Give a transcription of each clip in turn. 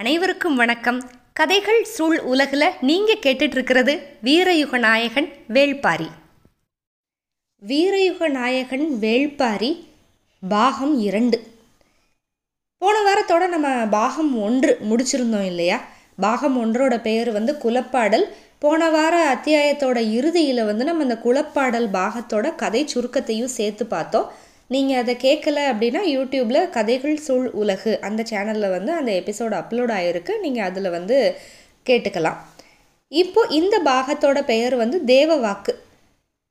அனைவருக்கும் வணக்கம். கதைகள் சூழ் உலகில் நீங்கள் கேட்டுட்ருக்கிறது வீரயுக நாயகன் வேள்பாரி. வீரயுக நாயகன் வேள்பாரி பாகம் இரண்டு. போன வாரத்தோட நம்ம பாகம் ஒன்று முடிச்சிருந்தோம் இல்லையா? பாகம் ஒன்றோட பெயர் வந்து குலப்பாடல். போன வார அத்தியாயத்தோட இறுதியில் வந்து நம்ம அந்த குலப்பாடல் பாகத்தோட கதை சுருக்கத்தையும் சேர்த்து பார்த்தோம். நீங்கள் அதை கேட்கல அப்படின்னா யூடியூப்பில் கதைகள் சூழ் உலகு. அந்த சேனலில் வந்து அந்த எபிசோடு அப்லோட் ஆகிருக்கு நீங்கள் அதில் வந்து கேட்டுக்கலாம். இப்போ இந்த பாகத்தோட பெயர் வந்து தேவ வாக்கு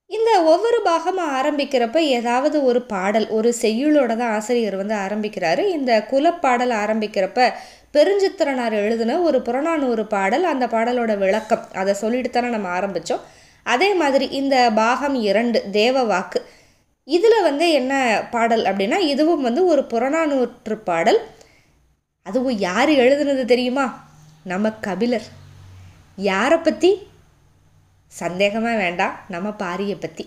இந்த ஒவ்வொரு பாகமாக ஆரம்பிக்கிறப்ப ஏதாவது ஒரு பாடல் ஒரு செய்யுளோட தான் ஆசிரியர் வந்து ஆரம்பிக்கிறாரு. இந்த குலப்பாடல் ஆரம்பிக்கிறப்ப பெருஞ்சித்திரனார் எழுதின ஒரு புறநானூறு பாடல் அந்த பாடலோட விளக்கம். அதை சொல்லிட்டு தானே நம்ம ஆரம்பித்தோம் அதே மாதிரி இந்த பாகம் இரண்டு தேவ வாக்கு இதில் வந்து என்ன பாடல் அப்படின்னா இதுவும் வந்து ஒரு புறநானூற்று பாடல். அதுவும் யார் எழுதுனது தெரியுமா? நம்ம கபிலர். யாரை பற்றி சந்தேகமே வேண்டாம். நம்ம பாரியை பற்றி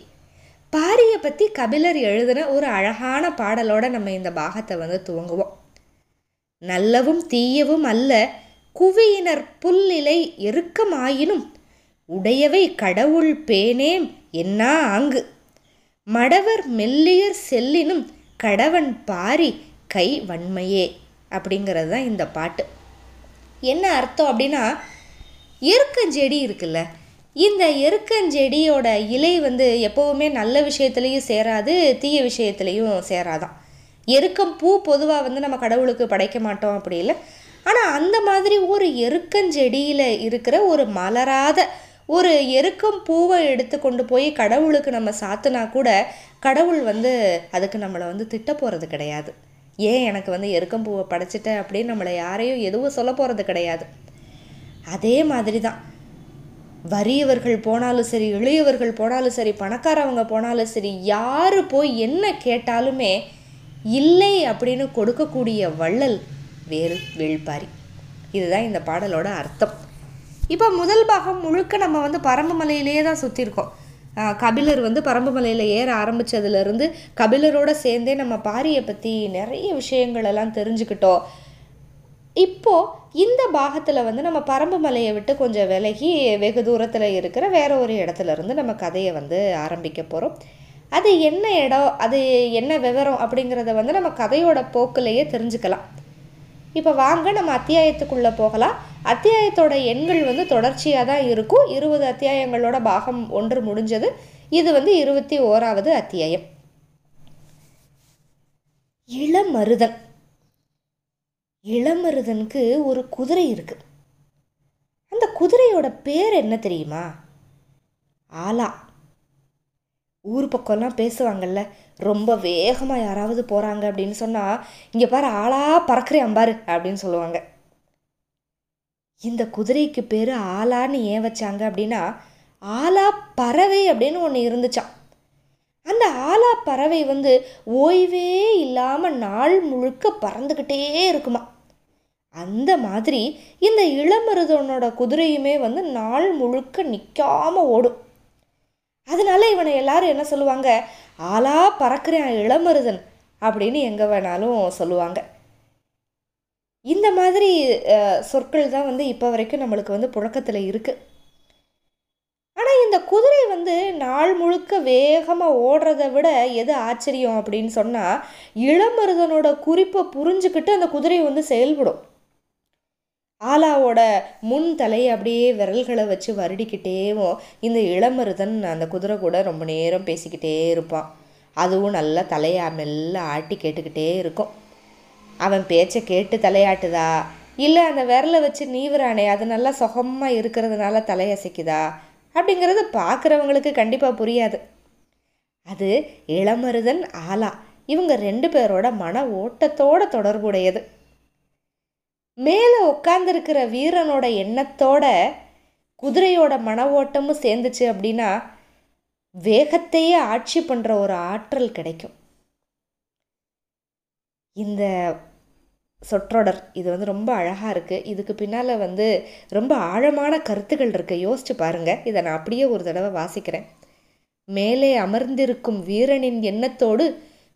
பாரியை பற்றி கபிலர் எழுதின ஒரு அழகான பாடலோட நம்ம இந்த பாகத்தை வந்து துவங்குவோம். நல்லவும் தீயவும் அல்ல குவியினர் புல்லிலை எருக்கமாயினும் உடையவை கடவுள் பேனேம் என்னா ஆங்கு மடவர் மெல்லியர் செல்லினும் கடவன் பாரி கை வன்மையே அப்படிங்கிறது தான் இந்த பாட்டு. என்ன அர்த்தம் அப்படின்னா எருக்கஞ்செடி இருக்குல்ல இந்த எருக்கஞ்செடியோட இலை வந்து எப்போவுமே நல்ல விஷயத்துலேயும் சேராது தீய விஷயத்துலேயும் சேராதான் எருக்கம் பூ பொதுவாக வந்து நம்ம கடவுளுக்கு படைக்க மாட்டோம் அப்படி இல்லை. ஆனால் அந்த மாதிரி ஒரு எருக்கஞ்செடியில் இருக்கிற ஒரு மலராத ஒரு எருக்கம் பூவை எடுத்து கொண்டு போய் கடவுளுக்கு நம்ம சாத்துனா கூட கடவுள் வந்து அதுக்கு நம்மளை வந்து திட்ட போகிறது கிடையாது. ஏன் எனக்கு வந்து எருக்கம் பூவை படைச்சிட்ட அப்படின்னு நம்மளை யாரையும் எதுவும் சொல்ல போகிறது கிடையாது. அதே மாதிரி தான் வறியவர்கள் போனாலும் சரி எளியவர்கள் போனாலும் சரி பணக்காரவங்க போனாலும் சரி யார் போய் என்ன கேட்டாலுமே இல்லை அப்படின்னு கொடுக்கக்கூடிய வள்ளல் வேறு வேள்பாரி. இதுதான் இந்த பாடலோட அர்த்தம். இப்போ முதல் பாகம் முழுக்க நம்ம வந்து பரம்பு மலையிலேயே தான் சுற்றிருக்கோம் கபிலர் வந்து பரம்பு மலையில் ஏற ஆரம்பித்ததுலேருந்து கபிலரோட சேர்ந்தே நம்ம பாரியை பற்றி நிறைய விஷயங்கள் எல்லாம் தெரிஞ்சுக்கிட்டோம். இப்போது இந்த பாகத்தில் வந்து நம்ம பரம்பு மலையை விட்டு கொஞ்சம் விலகி வெகு தூரத்தில் இருக்கிற வேற ஒரு இடத்துல இருந்து நம்ம கதையை வந்து ஆரம்பிக்க போகிறோம் அது என்ன இடம் அது என்ன விவரம் அப்படிங்கிறத வந்து நம்ம கதையோட போக்கிலேயே தெரிஞ்சுக்கலாம். இப்போ வாங்க நம்ம அத்தியாயத்துக்குள்ளே போகலாம். அத்தியாயத்தோட எண்கள் வந்து தொடர்ச்சியாக தான் இருக்கும். இருபது அத்தியாயங்களோட பாகம் ஒன்று முடிஞ்சது. இது வந்து இருபத்தி ஓராவது அத்தியாயம். இளமருதன். இளமருதனுக்கு ஒரு குதிரை இருக்கு. அந்த குதிரையோட பேர் என்ன தெரியுமா? ஆலா. ஊர் பக்கம்லாம் பேசுவாங்கல்ல. ரொம்ப வேகமாக யாராவது போகிறாங்க அப்படின்னு சொன்னால் இங்கே பாரு ஆளா பறக்கிறேன் அம்பாரு அப்படின்னு சொல்லுவாங்க. இந்த குதிரைக்கு பேர் ஆலான்னு ஏன் வச்சாங்க அப்படின்னா ஆலா பறவை அப்படின்னு ஒன்று இருந்துச்சான் அந்த ஆலா பறவை வந்து ஓய்வே இல்லாமல் நாள் முழுக்க பறந்துக்கிட்டே இருக்குமா? அந்த மாதிரி இந்த இளமருதனோட குதிரையுமே வந்து நாள் முழுக்க நிற்காம ஓடும். அதனால இவனை எல்லாரும் என்ன சொல்லுவாங்க? ஆளா பறக்கிறேன் இளமருதன் அப்படின்னு எங்கே வேணாலும் சொல்லுவாங்க. இந்த மாதிரி சொற்கள் தான் வந்து இப்போ வரைக்கும் நம்மளுக்கு வந்து புழக்கத்தில் இருக்குது ஆனால் இந்த குதிரை வந்து நாள் முழுக்க வேகமாக ஓடுறத விட எது ஆச்சரியம் அப்படின்னு சொன்னால் இளமருதனோட குறிப்பை புரிஞ்சுக்கிட்டு அந்த குதிரை வந்து செயல்படும். ஆலாவோட முன் தலையை அப்படியே விரல்களை வச்சு வருடிக்கிட்டேவும் இந்த இளமருதன் அந்த குதிரை கூட ரொம்ப நேரம் பேசிக்கிட்டே இருப்பான். அதுவும் நல்லா தலையா மெல்ல ஆட்டி கேட்டுக்கிட்டே இருக்கும். அவன் பேச்சை கேட்டு தலையாட்டுதா? இல்லை அந்த விரலை வச்சு நீவுறானே அது நல்லா சுகமாக இருக்கிறதுனால தலையசைக்குதா? அப்படிங்கிறது பார்க்குறவங்களுக்கு கண்டிப்பாக புரியாது. அது இளமருதன் ஆலா. இவங்க ரெண்டு பேரோட மன ஓட்டத்தோட தொடர்புடையது. மேலே உட்காந்துருக்கிற வீரனோட எண்ணத்தோட குதிரையோட மன ஓட்டமும் சேர்ந்துச்சு அப்படின்னா வேகத்தையே ஆட்சி பண்ணுற ஒரு ஆற்றல் கிடைக்கும். இந்த சொற்றொடர் இது வந்து ரொம்ப அழகாக இருக்குது இதுக்கு பின்னால் வந்து ரொம்ப ஆழமான கருத்துக்கள் இருக்குது யோசிச்சு பாருங்கள் இதை நான் அப்படியே ஒரு தடவை வாசிக்கிறேன். மேலே அமர்ந்திருக்கும் வீரனின் எண்ணத்தோடு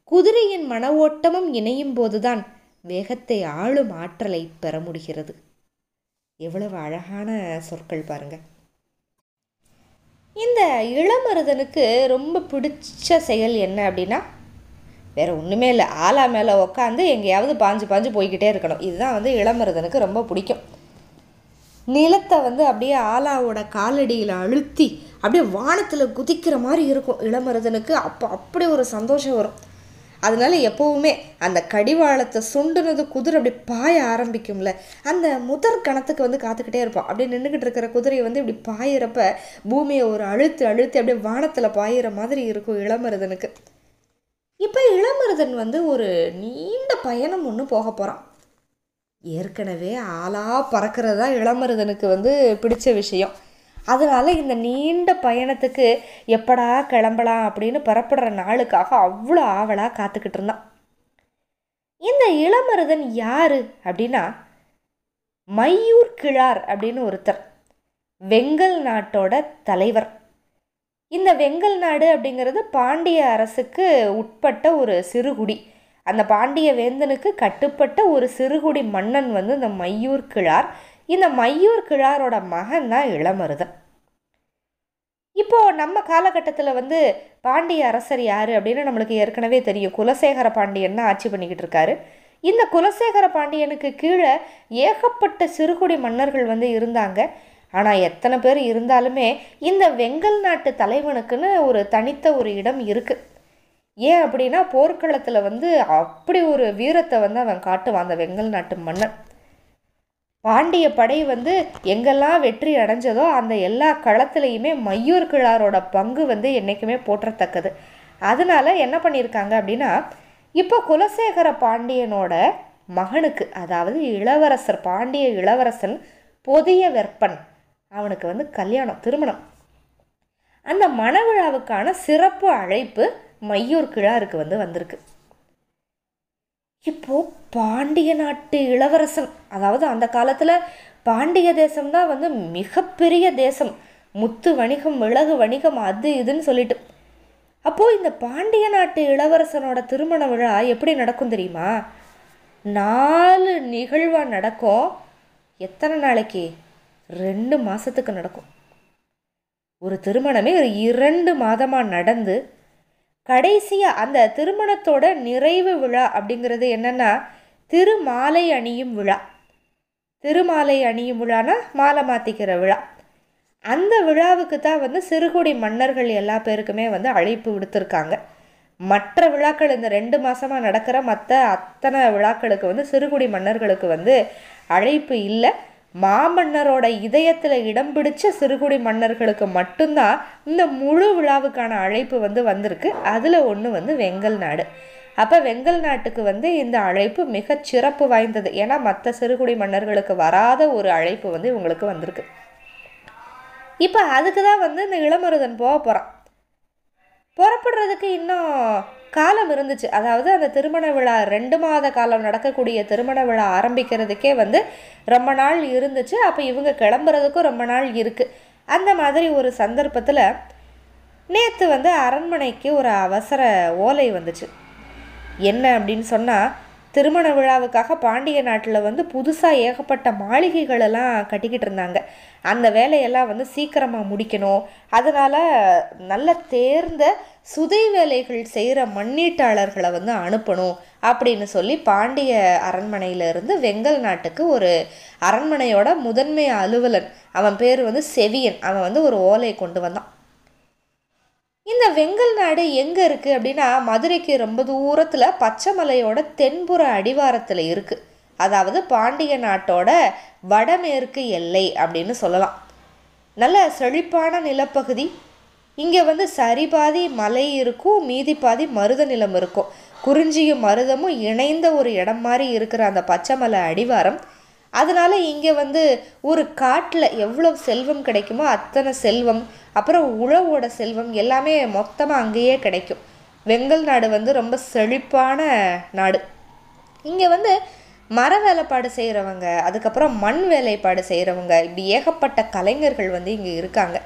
குதிரையின் மன ஓட்டமும் இணையும் போதுதான் வேகத்தை ஆளும் ஆற்றலை பெற முடிகிறது. எவ்வளவு அழகான சொற்கள் பாருங்க. இந்த இளமருதனுக்கு ரொம்ப பிடிச்ச செயல் என்ன அப்படின்னா வேற ஒன்றுமே இல்லை. ஆலா மேலே உக்காந்து எங்கேயாவது பாஞ்சு பாஞ்சு போய்கிட்டே இருக்கணும். இதுதான் வந்து இளமருதனுக்கு ரொம்ப பிடிக்கும். நிலத்தை வந்து அப்படியே ஆலாவோட காலடியில் அழுத்தி அப்படியே வானத்தில் குதிக்கிற மாதிரி இருக்கும் இளமருதனுக்கு. அப்போ அப்படி ஒரு சந்தோஷம் வரும். அதனால எப்போவுமே அந்த கடிவாளத்தை சுண்டுனது குதிரை அப்படி பாய ஆரம்பிக்கும்ல அந்த முதற் கணத்துக்கு வந்து காத்துக்கிட்டே இருப்பான். அப்படியே நின்றுக்கிட்டு இருக்கிற குதிரையை வந்து இப்படி பாயிறப்ப பூமியை ஒரு அழுத்து அழுத்து அப்படியே வானத்தில் பாயிற மாதிரி இருக்கும் இளமருதனுக்கு. இப்போ இளமருதன் வந்து ஒரு நீண்ட பயணம் ஒன்று போக போகிறான் ஏற்கனவே ஆளாக பறக்கிறது தான் இளமருதனுக்கு வந்து பிடிச்ச விஷயம். அதனால் இந்த நீண்ட பயணத்துக்கு எப்படா கிளம்பலாம் அப்படின்னு புறப்படுற நாளுக்காக அவ்வளோ ஆவலாக காத்துக்கிட்டு இருந்தான். இந்த இளமருதன் யாரு அப்படின்னா மையூர் கிழார் அப்படின்னு ஒருத்தர். வெங்கல் நாட்டோட தலைவர். இந்த வெங்கல் நாடு அப்படிங்கிறது பாண்டிய அரசுக்கு உட்பட்ட ஒரு சிறுகுடி. அந்த பாண்டிய வேந்தனுக்கு கட்டுப்பட்ட ஒரு சிறுகுடி மன்னன் வந்து இந்த மையூர் கிழார். இந்த மையூர் கிழாரோட மகன் தான் இளமருதன். இப்போது நம்ம காலகட்டத்தில் வந்து பாண்டிய அரசர் யார் அப்படின்னு நம்மளுக்கு ஏற்கனவே தெரியும். குலசேகர பாண்டியன் தான் ஆட்சி பண்ணிக்கிட்டு இருக்காரு. இந்த குலசேகர பாண்டியனுக்கு கீழே ஏகப்பட்ட சிறுகுடி மன்னர்கள் வந்து இருந்தாங்க. ஆனால் எத்தனை பேர் இருந்தாலுமே இந்த வெங்கல் நாட்டு தலைவனுக்குன்னு ஒரு தனித்த ஒரு இடம் இருக்குது ஏன் அப்படின்னா போர்க்களத்தில் வந்து அப்படி ஒரு வீரத்தை வந்து அவன் காட்டுவான் அந்த வெங்கல் நாட்டு மன்னன். பாண்டிய படை வந்து எங்கெல்லாம் வெற்றி அடைஞ்சதோ அந்த எல்லா களத்துலேயுமே மையூர் கிழாரோட பங்கு வந்து என்றைக்குமே போற்றத்தக்கது. அதனால என்ன பண்ணியிருக்காங்க அப்படின்னா இப்போ குலசேகர பாண்டியனோட மகனுக்கு அதாவது இளவரசர் பாண்டிய இளவரசன் பொதிய வெப்பன் அவனுக்கு வந்து கல்யாணம் திருமணம். அந்த மணவிழாவுக்கான சிறப்பு அழைப்பு மையூர் கிழாருக்கு வந்து வந்திருக்கு. இப்போ பாண்டிய நாட்டு இளவரசன் அதாவது அந்த காலத்தில் பாண்டிய தேசம்தான் வந்து மிகப்பெரிய தேசம். முத்து வணிகம் மிளகு வணிகம் அது இதுன்னு சொல்லிட்டு. அப்போது இந்த பாண்டிய நாட்டு இளவரசனோட திருமண விழா எப்படி நடக்கும் தெரியுமா? நாலு நிகழ்வாக நடக்கும். எத்தனை நாளைக்கு? ரெண்டு மாதத்துக்கு நடக்கும். ஒரு திருமணமே ஒரு இரண்டு மாதமாக நடந்து கடைசியாக அந்த திருமணத்தோட நிறைவு விழா அப்படிங்கிறது என்னென்னா திருமாலை அணியும் விழா. திருமாலை அணியும் விழானா மாலை மாற்றிக்கிற விழா. அந்த விழாவுக்கு தான் வந்து சிறுகுடி மன்னர்கள் எல்லா பேருக்குமே வந்து அழைப்பு விடுத்திருக்காங்க. மற்ற விழாக்கள் இந்த ரெண்டு மாதமாக நடக்கிற மற்ற அத்தனை விழாக்களுக்கு வந்து சிறுகுடி மன்னர்களுக்கு வந்து அழைப்பு இல்லை. மாமன்னரோட இதயத்தில் இடம் பிடிச்ச சிறுகுடி மன்னர்களுக்கு மட்டும்தான் இந்த முழு விழாவுக்கான அழைப்பு வந்து வந்திருக்கு. அதில் ஒன்று வந்து வெங்கல் நாடு. அப்போ வெங்கல் நாட்டுக்கு வந்து இந்த அழைப்பு மிக சிறப்பு வாய்ந்தது. ஏன்னா மற்ற சிறுகுடி மன்னர்களுக்கு வராத ஒரு அழைப்பு வந்து இவங்களுக்கு வந்திருக்கு. இப்போ அதுக்கு தான் வந்து இந்த இளமருதன் போக போகிறான் புறப்படுறதுக்கு இன்னும் காலம் இருந்துச்சு. அதாவது அந்த திருமண விழா ரெண்டு மாத காலம் நடக்கக்கூடிய திருமண விழா ஆரம்பிக்கிறதுக்கே வந்து ரொம்ப நாள் இருந்துச்சு. அப்போ இவங்க கிளம்புறதுக்கும் ரொம்ப நாள் இருக்குது அந்த மாதிரி ஒரு சந்தர்ப்பத்தில் நேற்று வந்து அரண்மனைக்கு ஒரு அவசர ஓலை வந்துச்சு. என்ன அப்படின்னு சொன்னால் திருமண விழாவுக்காக பாண்டிய நாட்டில் வந்து புதுசாக ஏகப்பட்ட மாளிகைகளெல்லாம் கட்டிக்கிட்டு இருந்தாங்க. அந்த வேலையெல்லாம் வந்து சீக்கிரமாக முடிக்கணும். அதனால் நல்ல தேர்ந்த சுதை வேலைகள் செய்கிற மண்ணீட்டாளர்களை வந்து அனுப்பணும் அப்படின்னு சொல்லி பாண்டிய அரண்மனையிலிருந்து வெங்கல் நாட்டுக்கு ஒரு அரண்மனையோட முதன்மை அலுவலன். அவன் பேர் வந்து செவியன். அவன் வந்து ஒரு ஓலை கொண்டு வந்தான். இந்த வெங்கல் நாடு எங்கே இருக்குது அப்படின்னா மதுரைக்கு ரொம்ப தூரத்தில் பச்சைமலையோட தென்புற அடிவாரத்தில் இருக்குது அதாவது பாண்டிய நாட்டோட வடமேற்கு எல்லை அப்படின்னு சொல்லலாம். நல்ல செழிப்பான நிலப்பகுதி. இங்கே வந்து சரி பாதி மலை இருக்கும் மீதி பாதி மருத நிலம் இருக்கும். குறிஞ்சியும் மருதமும் இணைந்த ஒரு இடம் மாதிரி இருக்கிற அந்த பச்சைமலை அடிவாரம். அதனால் இங்கே வந்து ஒரு காட்டில் எவ்வளோ செல்வம் கிடைக்குமோ அத்தனை செல்வம் அப்புறம் உழவோட செல்வம் எல்லாமே மொத்தமாக அங்கேயே கிடைக்கும். வெங்கல் நாடு வந்து ரொம்ப செழிப்பான நாடு. இங்கே வந்து மர வேலைப்பாடு செய்கிறவங்க அதுக்கப்புறம் மண் வேலைப்பாடு செய்கிறவங்க இப்படி ஏகப்பட்ட கலைஞர்கள் வந்து இங்கே இருக்காங்க.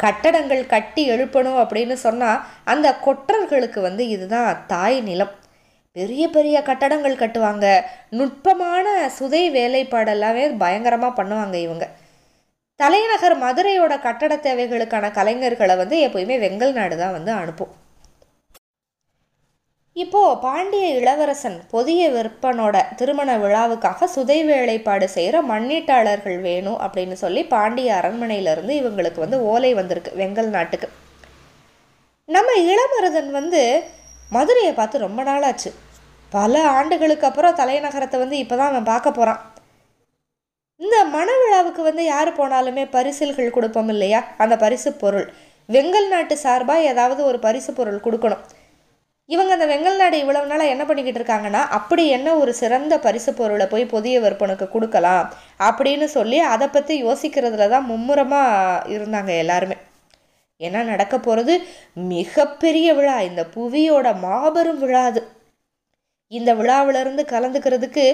கட்டடங்கள் கட்டி எழுப்பணும் அப்படின்னு சொன்னால் அந்த கொற்றர்களுக்கு வந்து இதுதான் தாய் நிலம். பெரிய பெரிய கட்டடங்கள் கட்டுவாங்க. நுட்பமான சுதை வேலைப்பாடெல்லாமே பயங்கரமாக பண்ணுவாங்க இவங்க. தலைநகர் மதுரையோட கட்டட தேவைகளுக்கான கலைஞர்களை வந்து எப்போயுமே வெங்கல் நாடு தான் வந்து அனுப்பும். இப்போ பாண்டிய இளவரசன் புதிய விற்பனோட திருமண விழாவுக்காக சுதை வேலைப்பாடு செய்கிற மண்ணீட்டாளர்கள் வேணும் அப்படின்னு சொல்லி பாண்டிய அரண்மனையிலேருந்து இவங்களுக்கு வந்து ஓலை வந்திருக்கு வெங்கல் நாட்டுக்கு. நம்ம இளமருதன் வந்து மதுரையை பார்த்து ரொம்ப நாளாச்சு. பல ஆண்டுகளுக்கு அப்புறம் தலைநகரத்தை வந்து இப்போ தான் அவன் பார்க்க போகிறான் இந்த மணவிழாவுக்கு வந்து யார் போனாலுமே பரிசில்கள் கொடுப்போம் இல்லையா? அந்த பரிசு பொருள். வெங்கல் நாட்டு சார்பாக ஏதாவது ஒரு பரிசு பொருள் கொடுக்கணும். இவங்க அந்த வெங்கல் நாடு இவ்வளவு நாளாக என்ன பண்ணிக்கிட்டு இருக்காங்கன்னா அப்படி என்ன ஒரு சிறந்த பரிசு பொருளை போய் புதிய விற்பனுக்கு கொடுக்கலாம் அப்படின்னு சொல்லி அதை பற்றி யோசிக்கிறதுல தான் மும்முரமாக இருந்தாங்க எல்லாருமே. ஏன்னா நடக்க போகிறது மிகப்பெரிய விழா. இந்த புவியோட மாபெரும் விழா அது. இந்த விழாவிலிருந்து கலந்துக்கிறதுக்கு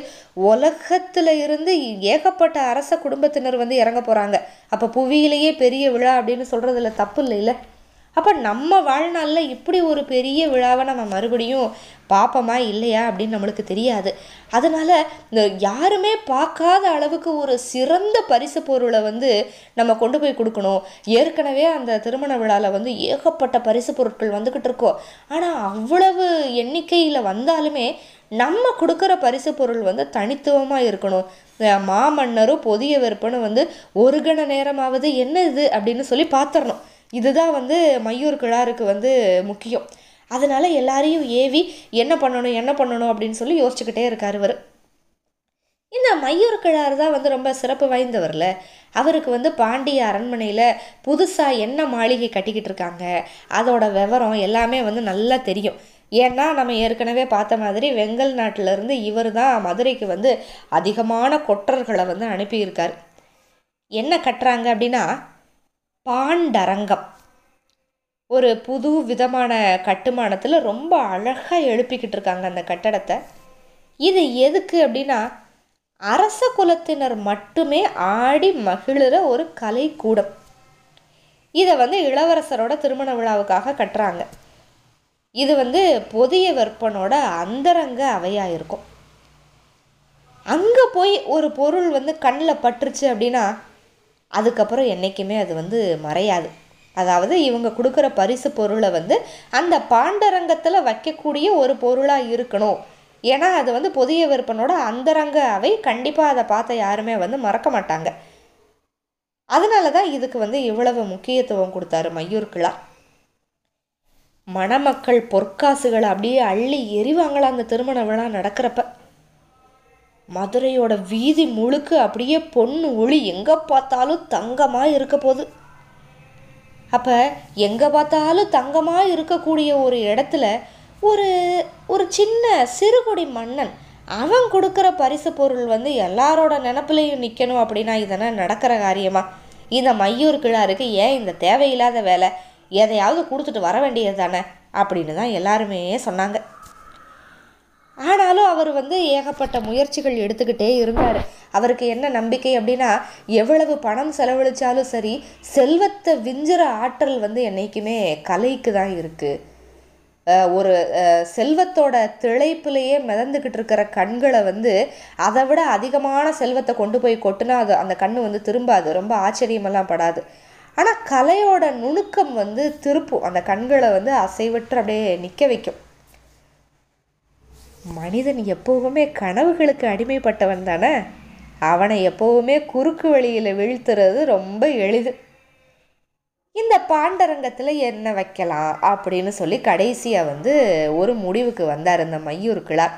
உலகத்தில் இருந்து ஏகப்பட்ட அரச குடும்பத்தினர் வந்து இறங்க போகிறாங்க அப்போ புவியிலேயே பெரிய விழா அப்படின்னு சொல்கிறதுல தப்பு இல்லை அப்போ நம்ம வாழ்நாளில் இப்படி ஒரு பெரிய விழாவை நம்ம மறுபடியும் பார்ப்போமா இல்லையா அப்படின்னு நம்மளுக்கு தெரியாது. அதனால் இந்த யாருமே பார்க்காத அளவுக்கு ஒரு சிறந்த பரிசு பொருளை வந்து நம்ம கொண்டு போய் கொடுக்கணும். ஏற்கனவே அந்த திருமண விழாவில் வந்து ஏகப்பட்ட பரிசு பொருட்கள் வந்துக்கிட்டு இருக்கோம். ஆனால் அவ்வளவு எண்ணிக்கையில் வந்தாலுமே நம்ம கொடுக்குற பரிசு பொருள் வந்து தனித்துவமாக இருக்கணும். மாமன்னரும் பொதிய விற்பனும் வந்து ஒரு கண நேரமாவது என்ன இது அப்படின்னு சொல்லி பார்த்துடணும் இதுதான் வந்து மையூர் கிழாருக்கு வந்து முக்கியம். அதனால் எல்லாரையும் ஏவி என்ன பண்ணணும் என்ன பண்ணணும் அப்படின்னு சொல்லி யோசிச்சுக்கிட்டே இருக்கார் இவர். இந்த மையூர் கிழார் தான் வந்து ரொம்ப சிறப்பு வாய்ந்தவர்ல. அவருக்கு வந்து பாண்டிய அரண்மனையில் புதுசாக என்ன மாளிகை கட்டிக்கிட்டு இருக்காங்க அதோட விவரம் எல்லாமே வந்து நல்லா தெரியும். ஏன்னா நம்ம ஏற்கனவே பார்த்த மாதிரி வெங்கல் நாட்டிலேருந்து இவர் தான் மதுரைக்கு வந்து அதிகமான கொற்றர்களை வந்து அனுப்பியிருக்கார். என்ன கட்டுறாங்க அப்படின்னா பாண்டரங்கம். ஒரு புது விதமான கட்டுமானத்தில் ரொம்ப அழகாக எழுப்பிக்கிட்டு இருக்காங்க அந்த கட்டடத்தை. இது எதுக்கு அப்படின்னா அரச குலத்தினர் மட்டுமே ஆடி மகிழுற ஒரு கலைக்கூடம். இதை வந்து இளவரசரோட திருமண விழாவுக்காக கட்டுறாங்க. இது வந்து பொதிய வெப்பனோட அந்தரங்க அவையாக இருக்கும் அங்கே போய் ஒரு பொருள் வந்து கண்ணில் பட்டுருச்சு அப்படின்னா அதுக்கப்புறம் என்றைக்குமே அது வந்து மறையாது. அதாவது இவங்க கொடுக்குற பரிசு பொருளை வந்து அந்த பாண்டரங்கத்தில் வைக்கக்கூடிய ஒரு பொருளாக இருக்கணும். ஏன்னா அது வந்து புதிய விற்பனோட அந்தரங்க அவை கண்டிப்பாக அதை பார்த்த யாருமே வந்து மறக்க மாட்டாங்க. அதனால தான் இதுக்கு வந்து இவ்வளவு முக்கியத்துவம் கொடுத்தாரு மையூர்கிழா மணமக்கள் பொற்காசுகளை அப்படியே அள்ளி எரிவாங்களா அந்த திருமண விழா நடக்கிறப்ப? மதுரையோட வீதி முழுக்க அப்படியே பொண்ணு ஒளி எங்கே பார்த்தாலும் தங்கமாக இருக்க போகுது. அப்போ எங்கே பார்த்தாலும் தங்கமாக இருக்கக்கூடிய ஒரு இடத்துல ஒரு ஒரு சின்ன சிறுகுடி மன்னன் அவன் கொடுக்குற பரிசு பொருள் வந்து எல்லாரோட நினப்புலையும் நிற்கணும் அப்படின்னா இதெல்லாம் நடக்கிற காரியமா? இந்த மையூர் கிழாருக்கு ஏன் இந்த தேவையில்லாத வேலை? எதையாவது கொடுத்துட்டு வர வேண்டியது தானே அப்படின்னு தான் எல்லாருமே சொன்னாங்க. ஆனாலும் அவர் வந்து ஏகப்பட்ட முயற்சிகள் எடுத்துக்கிட்டே இருந்தார். அவருக்கு என்ன நம்பிக்கை அப்படின்னா எவ்வளவு பணம் செலவழித்தாலும் சரி செல்வத்தை விஞ்சுற ஆற்றல் வந்து என்றைக்குமே கலைக்கு தான் இருக்குது ஒரு செல்வத்தோட திளைப்புலையே மிதந்துக்கிட்டு இருக்கிற கண்களை வந்து அதை விட அதிகமான செல்வத்தை கொண்டு போய் கொட்டுனா அது அந்த கண் வந்து திரும்பாது. ரொம்ப ஆச்சரியமெல்லாம் படாது. ஆனால் கலையோட நுணுக்கம் வந்து திருப்பும். அந்த கண்களை வந்து அசைவற்று அப்படியே நிற்க வைக்கும். மனிதன் எப்போவுமே கனவுகளுக்கு அடிமைப்பட்டவன் தானே? அவனை எப்போவுமே குறுக்கு வழியில் வீழ்த்துறது ரொம்ப எளிது. இந்த பாண்டரங்கத்தில் என்ன வைக்கலாம் அப்படின்னு சொல்லி கடைசியாக வந்து ஒரு முடிவுக்கு வந்தார் இந்த மையூர் கிளார்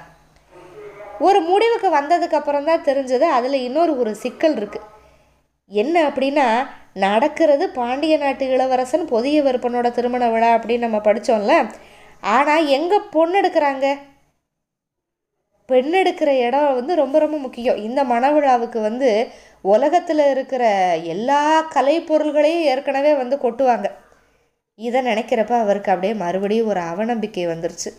ஒரு முடிவுக்கு வந்ததுக்கப்புறம் தான் தெரிஞ்சது அதில் இன்னொரு ஒரு சிக்கல் இருக்குது என்ன அப்படின்னா நடக்கிறது பாண்டிய நாட்டு இளவரசன் பொதிய விற்பனோட திருமண விழா அப்படின்னு நம்ம படித்தோம்ல ஆனால் எங்கே பொண்ணு எடுக்கிறாங்க? பெண் எடுக்கிற இடம் வந்து ரொம்ப ரொம்ப முக்கியம். இந்த மணவிழாவுக்கு வந்து உலகத்தில் இருக்கிற எல்லா கலை பொருள்களையும் ஏற்கனவே வந்து கொட்டுவாங்க. இதை நினைக்கிறப்ப அவருக்கு அப்படியே மறுபடியும் ஒரு அவநம்பிக்கை வந்துருச்சு.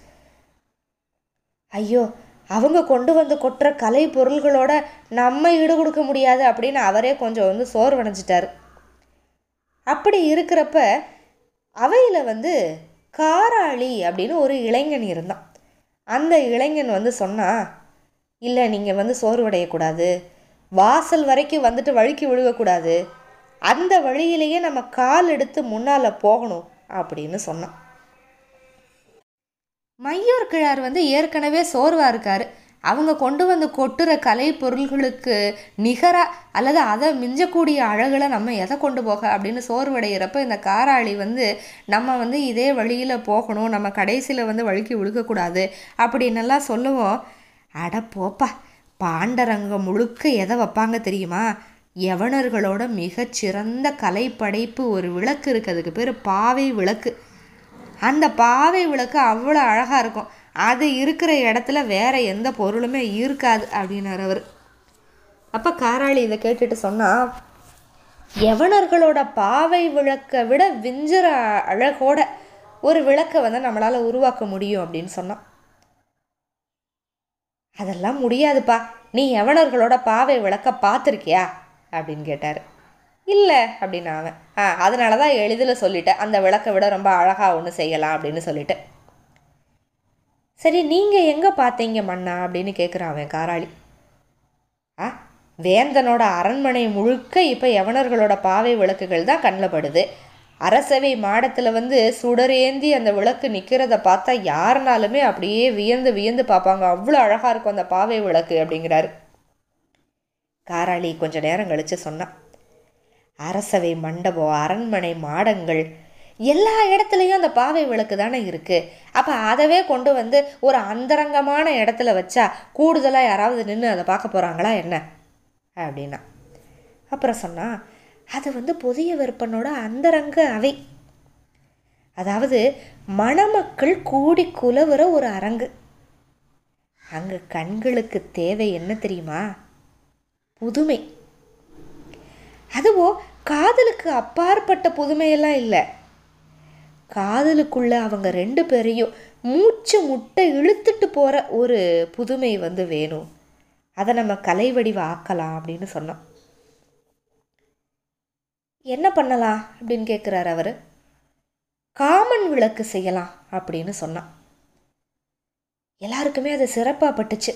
ஐயோ அவங்க கொண்டு வந்து கொட்டுற கலை பொருள்களோட நம்ம ஈடு கொடுக்க முடியாது அப்படின்னு அவரே கொஞ்சம் வந்து சோர்வடைஞ்சிட்டார். அப்படி இருக்கிறப்ப அவையில் வந்து காராளி அப்படின்னு ஒரு இளைஞன் இருந்தான். அந்த இளைஞன் வந்து சொன்னா இல்லை நீங்கள் வந்து சோர்வடையக்கூடாது. வாசல் வரைக்கும் வந்துட்டு வழுக்கி விழுகக்கூடாது. அந்த வழியிலேயே நம்ம கால் எடுத்து முன்னால் போகணும் அப்படின்னு சொன்னான். மையூர் கிழார் வந்து ஏற்கனவே சோர்வாக இருக்கார். அவங்க கொண்டு வந்து கொட்டுற கலை பொருள்களுக்கு நிகராக அல்லது அதை மிஞ்சக்கூடிய அழகில் நம்ம எதை கொண்டு போக அப்படின்னு சோர்வடைகிறப்ப இந்த காராளி வந்து நம்ம வந்து இதே வழியில் போகணும் நம்ம கடைசியில் வந்து வழுக்கி விழுக்கக்கூடாது அப்படின்னெல்லாம் சொல்லுவோம். அட போப்பா பாண்டரங்கம் முழுக்க எதை வைப்பாங்க தெரியுமா? யவனர்களோட மிகச்சிறந்த கலைப்படைப்பு ஒரு விளக்கு இருக்குது அதுக்கு பேர் பாவை விளக்கு. அந்த பாவை விளக்கு அவ்வளோ அழகாக இருக்கும். அது இருக்கிற இடத்துல வேற எந்த பொருளுமே இருக்காது அப்படின்னார் அவர். அப்போ காராளி இதை கேட்டுட்டு சொன்னால் யவனர்களோட பாவை விளக்கை விட விஞ்சுற அழகோட ஒரு விளக்கை வந்து நம்மளால் உருவாக்க முடியும் அப்படின்னு சொன்னான். அதெல்லாம் முடியாதுப்பா. நீ யவனர்களோட பாவை விளக்க பார்த்துருக்கியா? அப்படின்னு கேட்டார். இல்லை அப்படின்னு அவன். ஆ அதனால தான் எளிதில் சொல்லிட்டேன். அந்த விளக்கை விட ரொம்ப அழகாக ஒன்று செய்யலாம் அப்படின்னு சொல்லிட்டேன் சரி நீங்கள் எங்கே பார்த்தீங்க மன்னா? அப்படின்னு கேட்குறான் அவன் காராளி. ஆ வேந்தனோட அரண்மனை முழுக்க இப்போ யவனர்களோட பாவை விளக்குகள் தான் கண்ணில் படுது. அரசவை மாடத்தில் வந்து சுடரேந்தி அந்த விளக்கு நிற்கிறத பார்த்தா யாருனாலுமே அப்படியே வியந்து வியந்து பார்ப்பாங்க. அவ்வளோ அழகாக இருக்கும் அந்த பாவை விளக்கு அப்படிங்கிறாரு. காராளி கொஞ்ச நேரம் கழித்து சொன்னான். அரசவை மண்டபம் அரண்மனை மாடங்கள் எல்லா இடத்துலையும் அந்த பாவை விளக்கு தானே இருக்குது அப்போ அதவே கொண்டு வந்து ஒரு அந்தரங்கமான இடத்துல வச்சா கூடுதலாக யாராவது நின்று அதை பார்க்க போகிறாங்களா என்ன? அப்படின்னா. அப்புறம் சொன்னால் அது வந்து புதிய விற்பனோட அந்தரங்க அவை. அதாவது மணமக்கள் கூடி குலவுற ஒரு அரங்கு. அங்கே கண்களுக்கு தேவை என்ன தெரியுமா? புதுமை. அதுவோ காதலுக்கு அப்பாற்பட்ட புதுமையெல்லாம் இல்லை. காதலுக்குள்ள அவங்க ரெண்டு பேரையும் மூச்சு முட்டை இழுத்துட்டு போகிற ஒரு புதுமை வந்து வேணும். அதை நம்ம கலை வடிவ ஆக்கலாம் அப்படின்னு சொன்னோம். என்ன பண்ணலாம் அப்படின்னு கேட்குறாரு அவர். காமன் விளக்கு செய்யலாம் அப்படின்னு சொன்னான். எல்லாருக்குமே அது சிறப்பாக பட்டுச்சு.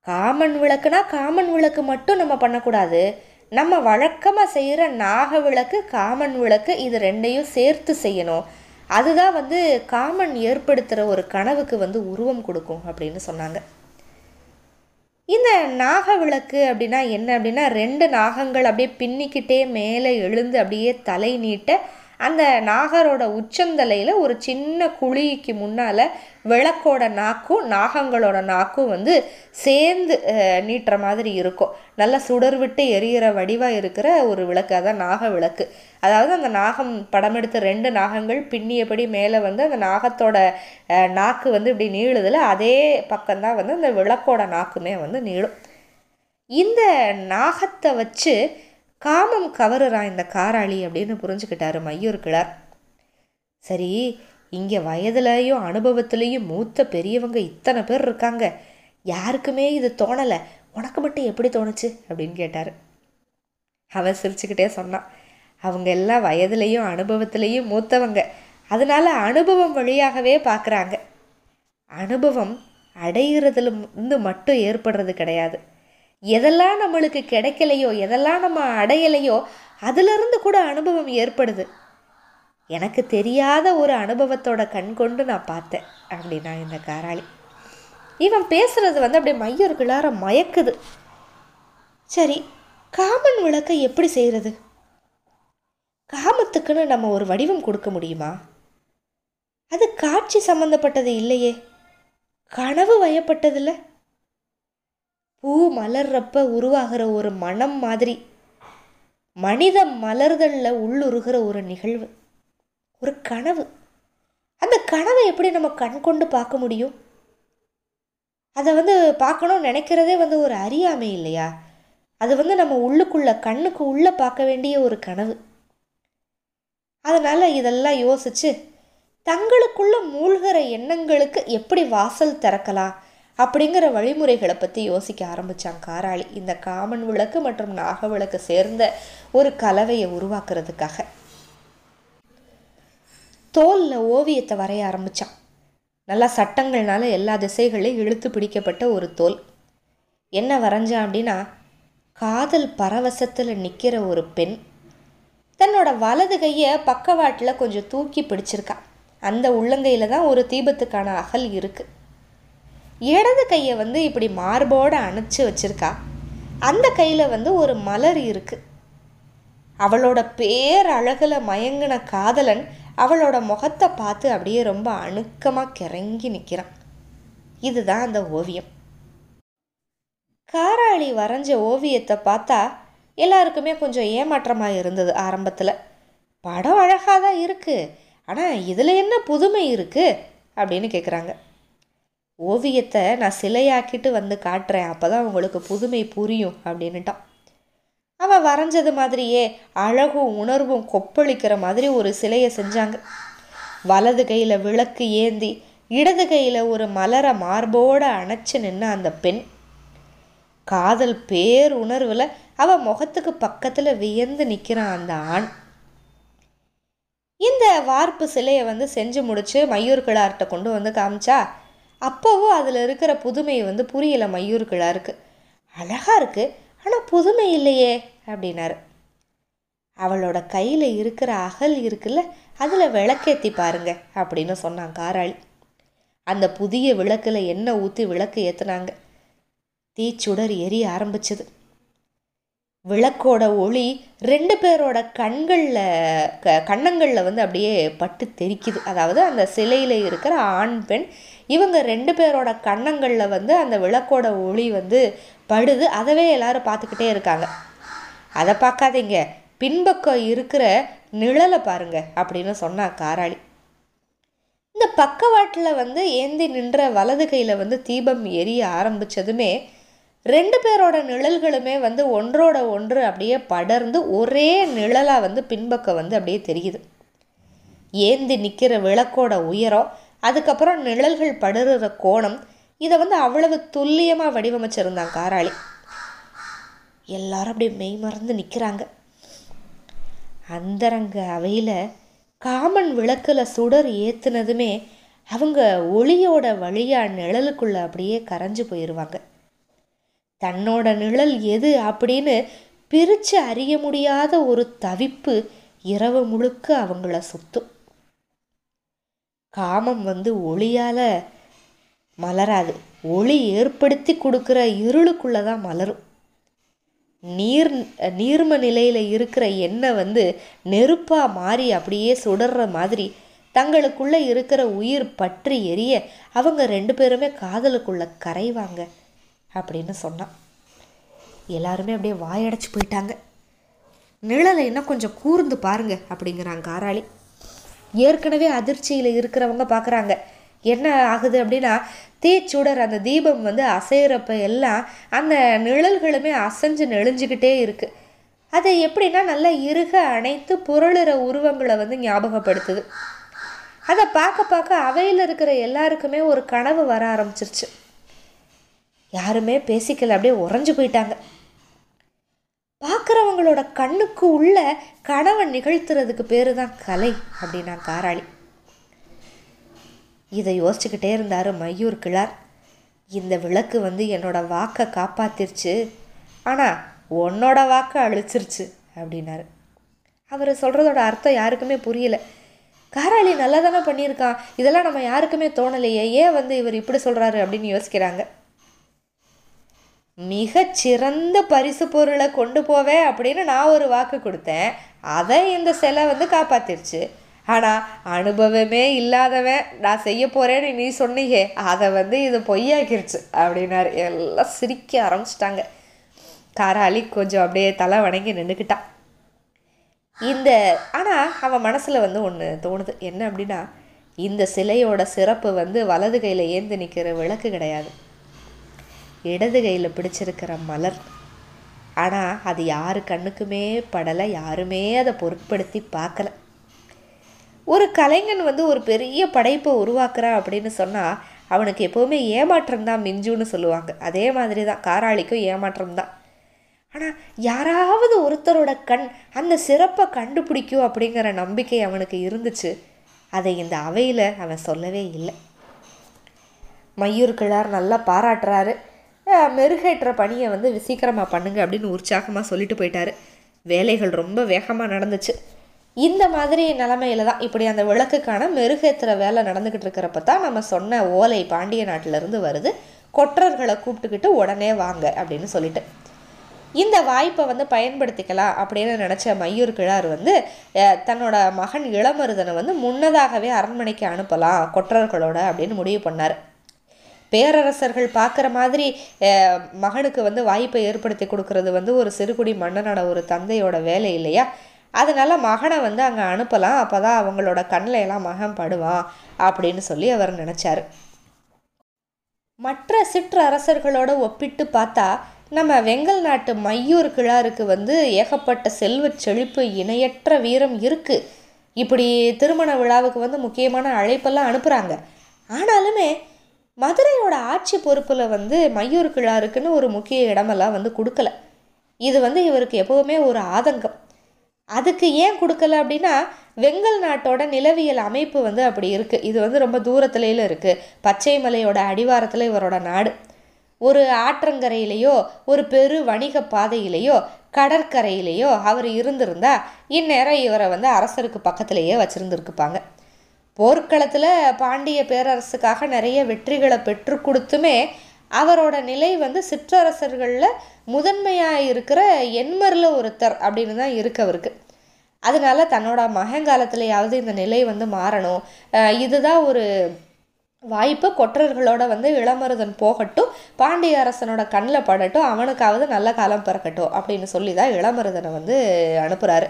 காமன் விளக்குனா காமன் விளக்கு மட்டும் நம்ம பண்ணக்கூடாது. நம்ம வழக்கமாக செய்கிற நாக விளக்கு காமன் விளக்கு இது ரெண்டையும் சேர்த்து செய்யணும். அதுதான் வந்து காமன் ஏற்படுத்துகிற ஒரு கனவுக்கு வந்து உருவம் கொடுக்கும் அப்படின்னு சொன்னாங்க. இந்த நாக விளக்கு அப்படின்னா என்ன அப்படின்னா ரெண்டு நாகங்கள் அப்படியே பின்னிக்கிட்டே மேலே எழுந்து அப்படியே தலை நீட்ட அந்த நாகரோட உச்சந்தலையில் ஒரு சின்ன குழிக்கு முன்னால் விளக்கோட நாக்கும் நாகங்களோட நாக்கும் வந்து சேர்ந்து நீட்டுற மாதிரி இருக்கும். நல்லா சுடர் விட்டு எரியிற வடிவாக இருக்கிற ஒரு விளக்கு. அதான் நாக விளக்கு. அதாவது அந்த நாகம் படம் எடுத்த ரெண்டு நாகங்கள் பின்னியபடி மேலே வந்து அந்த நாகத்தோட நாக்கு வந்து இப்படி நீளுதில் அதே பக்கம்தான் வந்து அந்த விளக்கோட நாக்குமே வந்து நீளும். இந்த நாகத்தை வச்சு காமம் கவருறான் இந்த காராளி அப்படின்னு புரிஞ்சுக்கிட்டாரு மையூர் கிளார். சரி இங்கே வயதுலையும் அனுபவத்துலேயும் மூத்த பெரியவங்க இத்தனை பேர் இருக்காங்க. யாருக்குமே இது தோணலை. உனக்கு மட்டும் எப்படி தோணுச்சு? அப்படின்னு கேட்டார். அவன் சிரிச்சுக்கிட்டே சொன்னான் அவங்க எல்லாம் வயதுலேயும் அனுபவத்துலேயும் மூத்தவங்க. அதனால அனுபவம் வழியாகவே பார்க்குறாங்க அனுபவம் அடைகிறதுல இருந்து மட்டும் ஏற்படுறது கிடையாது. எதெல்லாம் நம்மளுக்கு கிடைக்கலையோ எதெல்லாம் நம்ம அடையலையோ அதிலிருந்து கூட அனுபவம் ஏற்படுது. எனக்கு தெரியாத ஒரு அனுபவத்தோட கண் கொண்டு நான் பார்த்தேன். அப்படின்னா இந்த காராளி. இவன் பேசுறது வந்து அப்படியே மையர்களார மயக்குது. சரி காமன் விளக்கை எப்படி செய்கிறது காமத்துக்குன்னு நம்ம ஒரு வடிவம் கொடுக்க முடியுமா? அது காட்சி சம்பந்தப்பட்டது இல்லையே. கனவு வயப்பட்டதில்ல. பூ மலர்றப்ப உருவாகிற ஒரு மனம் மாதிரி. மனித மலர்களில் உள்ளுருகிற ஒரு நிகழ்வு. ஒரு கனவு. அந்த கனவை எப்படி நம்ம கண் கொண்டு பார்க்க முடியும்? அதை வந்து பார்க்கணும்னு நினைக்கிறதே வந்து ஒரு அறியாமை இல்லையா? அது வந்து நம்ம உள்ளுக்குள்ளே கண்ணுக்கு உள்ளே பார்க்க வேண்டிய ஒரு கனவு. அதனால் இதெல்லாம் யோசித்து தங்களுக்குள்ள மூழ்கிற எண்ணங்களுக்கு எப்படி வாசல் திறக்கலாம்? அப்படிங்கிற வழிமுறைகளை பற்றி யோசிக்க ஆரம்பித்தான் காராளி. இந்த காமன் விளக்கு மற்றும் நாக விளக்கு சேர்ந்த ஒரு கலவையை உருவாக்குறதுக்காக. தோலில் ஓவியத்தை வரைய ஆரம்பித்தான் நல்லா சட்டங்கள்னால எல்லா திசைகளையும் இழுத்து பிடிக்கப்பட்ட ஒரு தோல். என்ன வரைஞ்சான் அப்படின்னா காதல் பரவசத்தில் நிற்கிற ஒரு பெண். தன்னோட வலது கையை பக்கவாட்டில் கொஞ்சம் தூக்கி பிடிச்சிருக்கா. அந்த உள்ளங்கையில் தான் ஒரு தீபத்துக்கான அகல் இருக்குது இடது கையை வந்து இப்படி மார்போடு அணைச்சி வச்சிருக்கா. அந்த கையில் வந்து ஒரு மலர் இருக்குது அவளோட பேரழகில் மயங்கின காதலன் அவளோட முகத்தை பார்த்து அப்படியே ரொம்ப அணுக்கமாக கிறங்கி நிற்கிறான் இதுதான் அந்த ஓவியம். காராளி வரைஞ்ச ஓவியத்தை பார்த்தா எல்லாருக்குமே கொஞ்சம் ஏமாற்றமாக இருந்தது ஆரம்பத்தில். படம் அழகாக தான் இருக்குது ஆனால் இதில் என்ன புதுமை இருக்குது அப்படின்னு கேட்குறாங்க ஓவியத்தை நான் சிலையாக்கிட்டு வந்து காட்டுறேன். அப்போ தான் உங்களுக்கு புதுமை புரியும் அப்படின்னுட்டான். அவன் வரைஞ்சது மாதிரியே அழகும் உணர்வும் கொப்பளிக்கிற மாதிரி ஒரு சிலையை செஞ்சாங்க. வலது கையில் விளக்கு ஏந்தி இடது கையில் ஒரு மலரை மார்போடு அணைச்சு நின்ன அந்த பெண். காதல் பேர் உணர்வில் அவன் முகத்துக்கு பக்கத்தில் வியந்து நிற்கிறான் அந்த ஆண். இந்த வார்ப்பு சிலையை வந்து செஞ்சு முடிச்சு மயூர் கிளார்கிட்ட கொண்டு வந்து காமிச்சா அப்போவும் அதில் இருக்கிற புதுமை வந்து புரியலை மையூர் கிழாருக்கு அழகாக இருக்குது ஆனால் புதுமை இல்லையே அப்படின்னாரு. அவளோட கையில் இருக்கிற அகல் இருக்குல்ல அதில் விளக்கேற்றி பாருங்க அப்படின்னு சொன்னான் காராளி. அந்த புதிய விளக்கில் எண்ணெய் ஊற்றி விளக்கு ஏற்றுனாங்க தீச்சுடர் எரிய ஆரம்பிச்சது. விளக்கோட ஒளி ரெண்டு பேரோட கண்களில் க கண்ணங்களில் வந்து அப்படியே பட்டு தெரிக்குது. அதாவது அந்த சிலையில் இருக்கிற ஆண் பெண் இவங்க ரெண்டு பேரோட கன்னங்களில் வந்து அந்த விளக்கோட ஒளி வந்து படுது. அதவே எல்லாரும் பார்த்துக்கிட்டே இருக்காங்க. அதை பார்க்காதீங்க. பின்பக்கம் இருக்கிற நிழலை பாருங்க அப்படின்னு சொன்னா காராளி. இந்த பக்கவாட்டில் வந்து ஏந்தி நின்ற வலது கையில் வந்து தீபம் எரிய ஆரம்பித்ததுமே ரெண்டு பேரோட நிழல்களுமே வந்து ஒன்றோட ஒன்று அப்படியே படர்ந்து ஒரே நிழலாக வந்து பின்பக்கம் வந்து அப்படியே தெரியுது. ஏந்தி நிற்கிற விளக்கோட உயரம் அதுக்கப்புறம் நிழல்கள் படுற கோணம் இதை வந்து அவ்வளவு துல்லியமாக வடிவமைச்சிருந்தான் காராளி. எல்லாரும் அப்படியே மெய் மறந்து நிற்கிறாங்க அந்தரங்க அவையில் காமன் விளக்கில் சுடர் ஏற்றுனதுமே அவங்க ஒளியோட வழியாக நிழலுக்குள்ளே அப்படியே கரைஞ்சு போயிடுவாங்க தன்னோட நிழல் எது அப்படின்னு பிரித்து அறிய முடியாத ஒரு தவிப்பு இரவு முழுக்க அவங்கள சுத்தும். காமம் வந்து ஒளியால் மலராது. ஒளி ஏற்படுத்தி கொடுக்குற இருளுக்குள்ளே தான் மலரும். நீர் நீர்ம நிலையில் இருக்கிற எண்ணெய் வந்து நெருப்பாக மாறி அப்படியே சுடற மாதிரி தங்களுக்குள்ளே இருக்கிற உயிர் பற்றி எரிய அவங்க ரெண்டு பேருமே காதலுக்குள்ளே கரைவாங்க அப்படின்னு சொன்னான். எல்லாருமே அப்படியே வாயடைச்சு போயிட்டாங்க. நிழலை இன்னும் கொஞ்சம் கூர்ந்து பாருங்க அப்படிங்கிறாங்க காராளி. ஏற்கனவே அதிர்ச்சியில் இருக்கிறவங்க பார்க்குறாங்க என்ன ஆகுது அப்படின்னா தீச்சுடர் அந்த தீபம் வந்து அசைகிறப்ப எல்லாம் அந்த நிழல்களுமே அசைஞ்சு நெளிஞ்சுக்கிட்டே இருக்குது அது எப்படின்னா நல்லா இருக அனைத்து புரளுற உருவங்களை வந்து ஞாபகப்படுத்துது. அதை பார்க்க பார்க்க அவையில் இருக்கிற எல்லாருக்குமே ஒரு கனவு வர ஆரம்பிச்சிருச்சு. யாருமே பேசிக்கல அப்படியே உறைஞ்சு போயிட்டாங்க. பார்க்குறவங்களோட கண்ணுக்கு உள்ள கனவை நிகழ்த்துறதுக்கு பேர் தான் கலை அப்படின்னா காராளி. இதை யோசிச்சுக்கிட்டே இருந்தார் மையூர் கிழார். இந்த விளக்கு வந்து என்னோட வாக்கை காப்பாத்திருச்சு. ஆனால் உன்னோட வாக்கை அழிச்சிருச்சு அப்படின்னாரு. அவர் சொல்கிறதோட அர்த்தம் யாருக்குமே புரியல. காராளி நல்லா தானே பண்ணியிருக்கான். இதெல்லாம் நம்ம யாருக்குமே தோணலையே. ஏன் வந்து இவர் இப்படி சொல்கிறாரு அப்படின்னு யோசிக்கிறாங்க. மிக சிறந்த பரிசு பொருளை கொண்டு போவேன் அப்படின்னு நான் ஒரு வாக்கு கொடுத்தேன். அதை இந்த சிலை வந்து காப்பாத்திருச்சு. ஆனால் அனுபவமே இல்லாதவன் நான் செய்ய போகிறேன்னு நீ சொன்னீங்க அதை வந்து இது பொய்யாக்கிருச்சு அப்படின்னாரு. எல்லாம் சிரிக்க ஆரம்பிச்சிட்டாங்க. காராளி கொஞ்சம் அப்படியே தலை வணங்கி நின்றுக்கிட்டான் இந்த ஆனால் அவன் மனசில் வந்து ஒன்று தோணுது. என்ன அப்படின்னா இந்த சிலையோட சிறப்பு வந்து வலது கையில் ஏந்து நிற்கிற விளக்கு கிடையாது. இடது கையில் பிடிச்சிருக்கிற மலர். ஆனால் அது யாரு கண்ணுக்குமே படலை யாருமே அதை பொருட்படுத்தி பார்க்கல. ஒரு கலைஞன் வந்து ஒரு பெரிய படைப்பை உருவாக்குறான் அப்படின்னு சொன்னால் அவனுக்கு எப்போவுமே ஏமாற்றம் தான் மிஞ்சுன்னு சொல்லுவாங்க. அதே மாதிரி தான் காராளிக்கும் ஏமாற்றம் தான். ஆனால் யாராவது ஒருத்தரோட கண் அந்த சிறப்பை கண்டுபிடிக்கும் அப்படிங்கிற நம்பிக்கை அவனுக்கு இருந்துச்சு. அதை இந்த அவையில் அவன் சொல்லவே இல்லை. மையூர் கிழார் நல்லா பாராட்டுறாரு. மெருகேற்ற பணியை வந்து சீக்கிரமாக பண்ணுங்க அப்படின்னு உற்சாகமாக சொல்லிட்டு போயிட்டாரு. வேலைகள் ரொம்ப வேகமாக நடந்துச்சு. இந்த மாதிரி நிலமையில தான் இப்படி அந்த விளக்குக்கான மெருகேற்றுற வேலை நடந்துக்கிட்டு இருக்கிறப்ப தான் நம்ம சொன்ன ஓலை பாண்டிய நாட்டிலேருந்து வருது. கொற்றர்களை கூப்பிட்டுக்கிட்டு உடனே வாங்க அப்படின்னு சொல்லிட்டு. இந்த வாய்ப்பை வந்து பயன்படுத்திக்கலாம் அப்படின்னு நினச்ச மையூர் கிழார் வந்து தன்னோட மகன் இளமருதனை வந்து முன்னதாகவே அரண்மனைக்கு அனுப்பலாம் கொற்றர்களோட அப்படின்னு முடிவு பண்ணார். பேரரசர்கள் பார்க்குற மாதிரி மகனுக்கு வந்து வாய்ப்பை ஏற்படுத்தி கொடுக்கறது வந்து ஒரு சிறுகுடி மன்னனோட ஒரு தந்தையோட வேலை இல்லையா? அதனால் மகனை வந்து அங்கே அனுப்பலாம். அப்போ தான் அவங்களோட கண்ணில் எல்லாம் மகன் படுவான் அப்படின்னு சொல்லி அவர் நினச்சாரு. மற்ற சிற்றரசர்களோட ஒப்பிட்டு பார்த்தா நம்ம வெங்கல் நாட்டு மையூர் கிழாருக்கு வந்து ஏகப்பட்ட செல்வ செழிப்பு இணையற்ற வீரம் இருக்குது இப்படி திருமண விழாவுக்கு வந்து முக்கியமான அழைப்பெல்லாம் அனுப்புகிறாங்க ஆனாலுமே மதுரையோட ஆட்சி பொறுப்பில் வந்து மையூர் கிழாருக்குன்னு ஒரு முக்கிய இடமெல்லாம் வந்து கொடுக்கல. இது வந்து இவருக்கு எப்போவுமே ஒரு ஆதங்கம். அதுக்கு ஏன் கொடுக்கல அப்படின்னா வெங்கல் நாட்டோட நிலவியல் அமைப்பு வந்து அப்படி இருக்குது இது வந்து ரொம்ப தூரத்துலையில இருக்குது பச்சை மலையோட அடிவாரத்தில் இவரோட நாடு. ஒரு ஆற்றங்கரையிலேயோ ஒரு பெரு வணிக பாதையிலேயோ கடற்கரையிலேயோ அவர் இருந்திருந்தா இந்நேரம் இவரை வந்து அரசருக்கு பக்கத்திலேயே வச்சுருந்துருக்குப்பாங்க. போர்க்களத்தில் பாண்டிய பேரரசுக்காக நிறைய வெற்றிகளை பெற்று கொடுத்துமே அவரோட நிலை வந்து சிற்றரசர்களில் முதன்மையாக இருக்கிற எண்மரில் ஒருத்தர் அப்படின்னு தான் இருக்கு அவருக்கு. அதனால தன்னோட மகங்காலத்திலேயாவது இந்த நிலை வந்து மாறணும். இதுதான் ஒரு வாய்ப்பு. கொற்றர்களோட வந்து இளமருதன் போகட்டும் பாண்டிய அரசனோட கண்ணில் படட்டும் அவனுக்காவது நல்ல காலம் பிறக்கட்டும் அப்படின்னு சொல்லி தான் இளமருதனை வந்து அனுப்புகிறாரு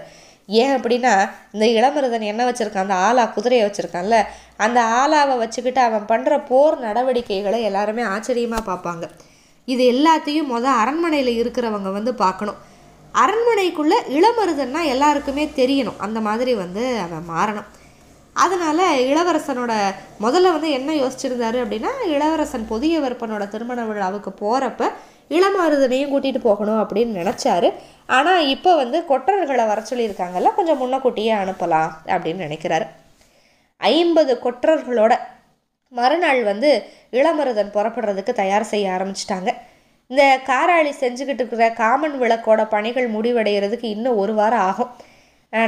ஏன் அப்படின்னா இந்த இளமருதன் என்ன வச்சுருக்கான்? அந்த ஆலா குதிரையை வச்சுருக்கான்ல. அந்த ஆலாவை வச்சுக்கிட்டு அவன் பண்ணுற போர் நடவடிக்கைகளை எல்லாருமே ஆச்சரியமாக பார்ப்பாங்க. இது எல்லாத்தையும் மொதல் அரண்மனையில் இருக்கிறவங்க வந்து பார்க்கணும். அரண்மனைக்குள்ளே இளமருதன்னா எல்லாருக்குமே தெரியணும். அந்த மாதிரி வந்து அவன் மாறணும். அதனால் இளவரசனோட முதல்ல வந்து என்ன யோசிச்சிருந்தாரு அப்படின்னா இளவரசன் புதிய விற்பனோட திருமண விழாவுக்கு போகிறப்ப இளமருதனையும் கூட்டிகிட்டு போகணும் அப்படின்னு நினச்சாரு. ஆனால் இப்போ வந்து கொற்றர்களை வர சொல்லியிருக்காங்கல்ல கொஞ்சம் முன்னக்கூட்டியே அனுப்பலாம் அப்படின்னு நினைக்கிறாரு. ஐம்பது கொற்றர்களோட மறுநாள் வந்து இளமருதன் புறப்படுறதுக்கு தயார் செய்ய ஆரம்பிச்சிட்டாங்க. இந்த காராளி செஞ்சுக்கிட்டு இருக்கிற காமன் விளக்கோட பணிகள் முடிவடைகிறதுக்கு இன்னும் ஒரு வாரம் ஆகும்.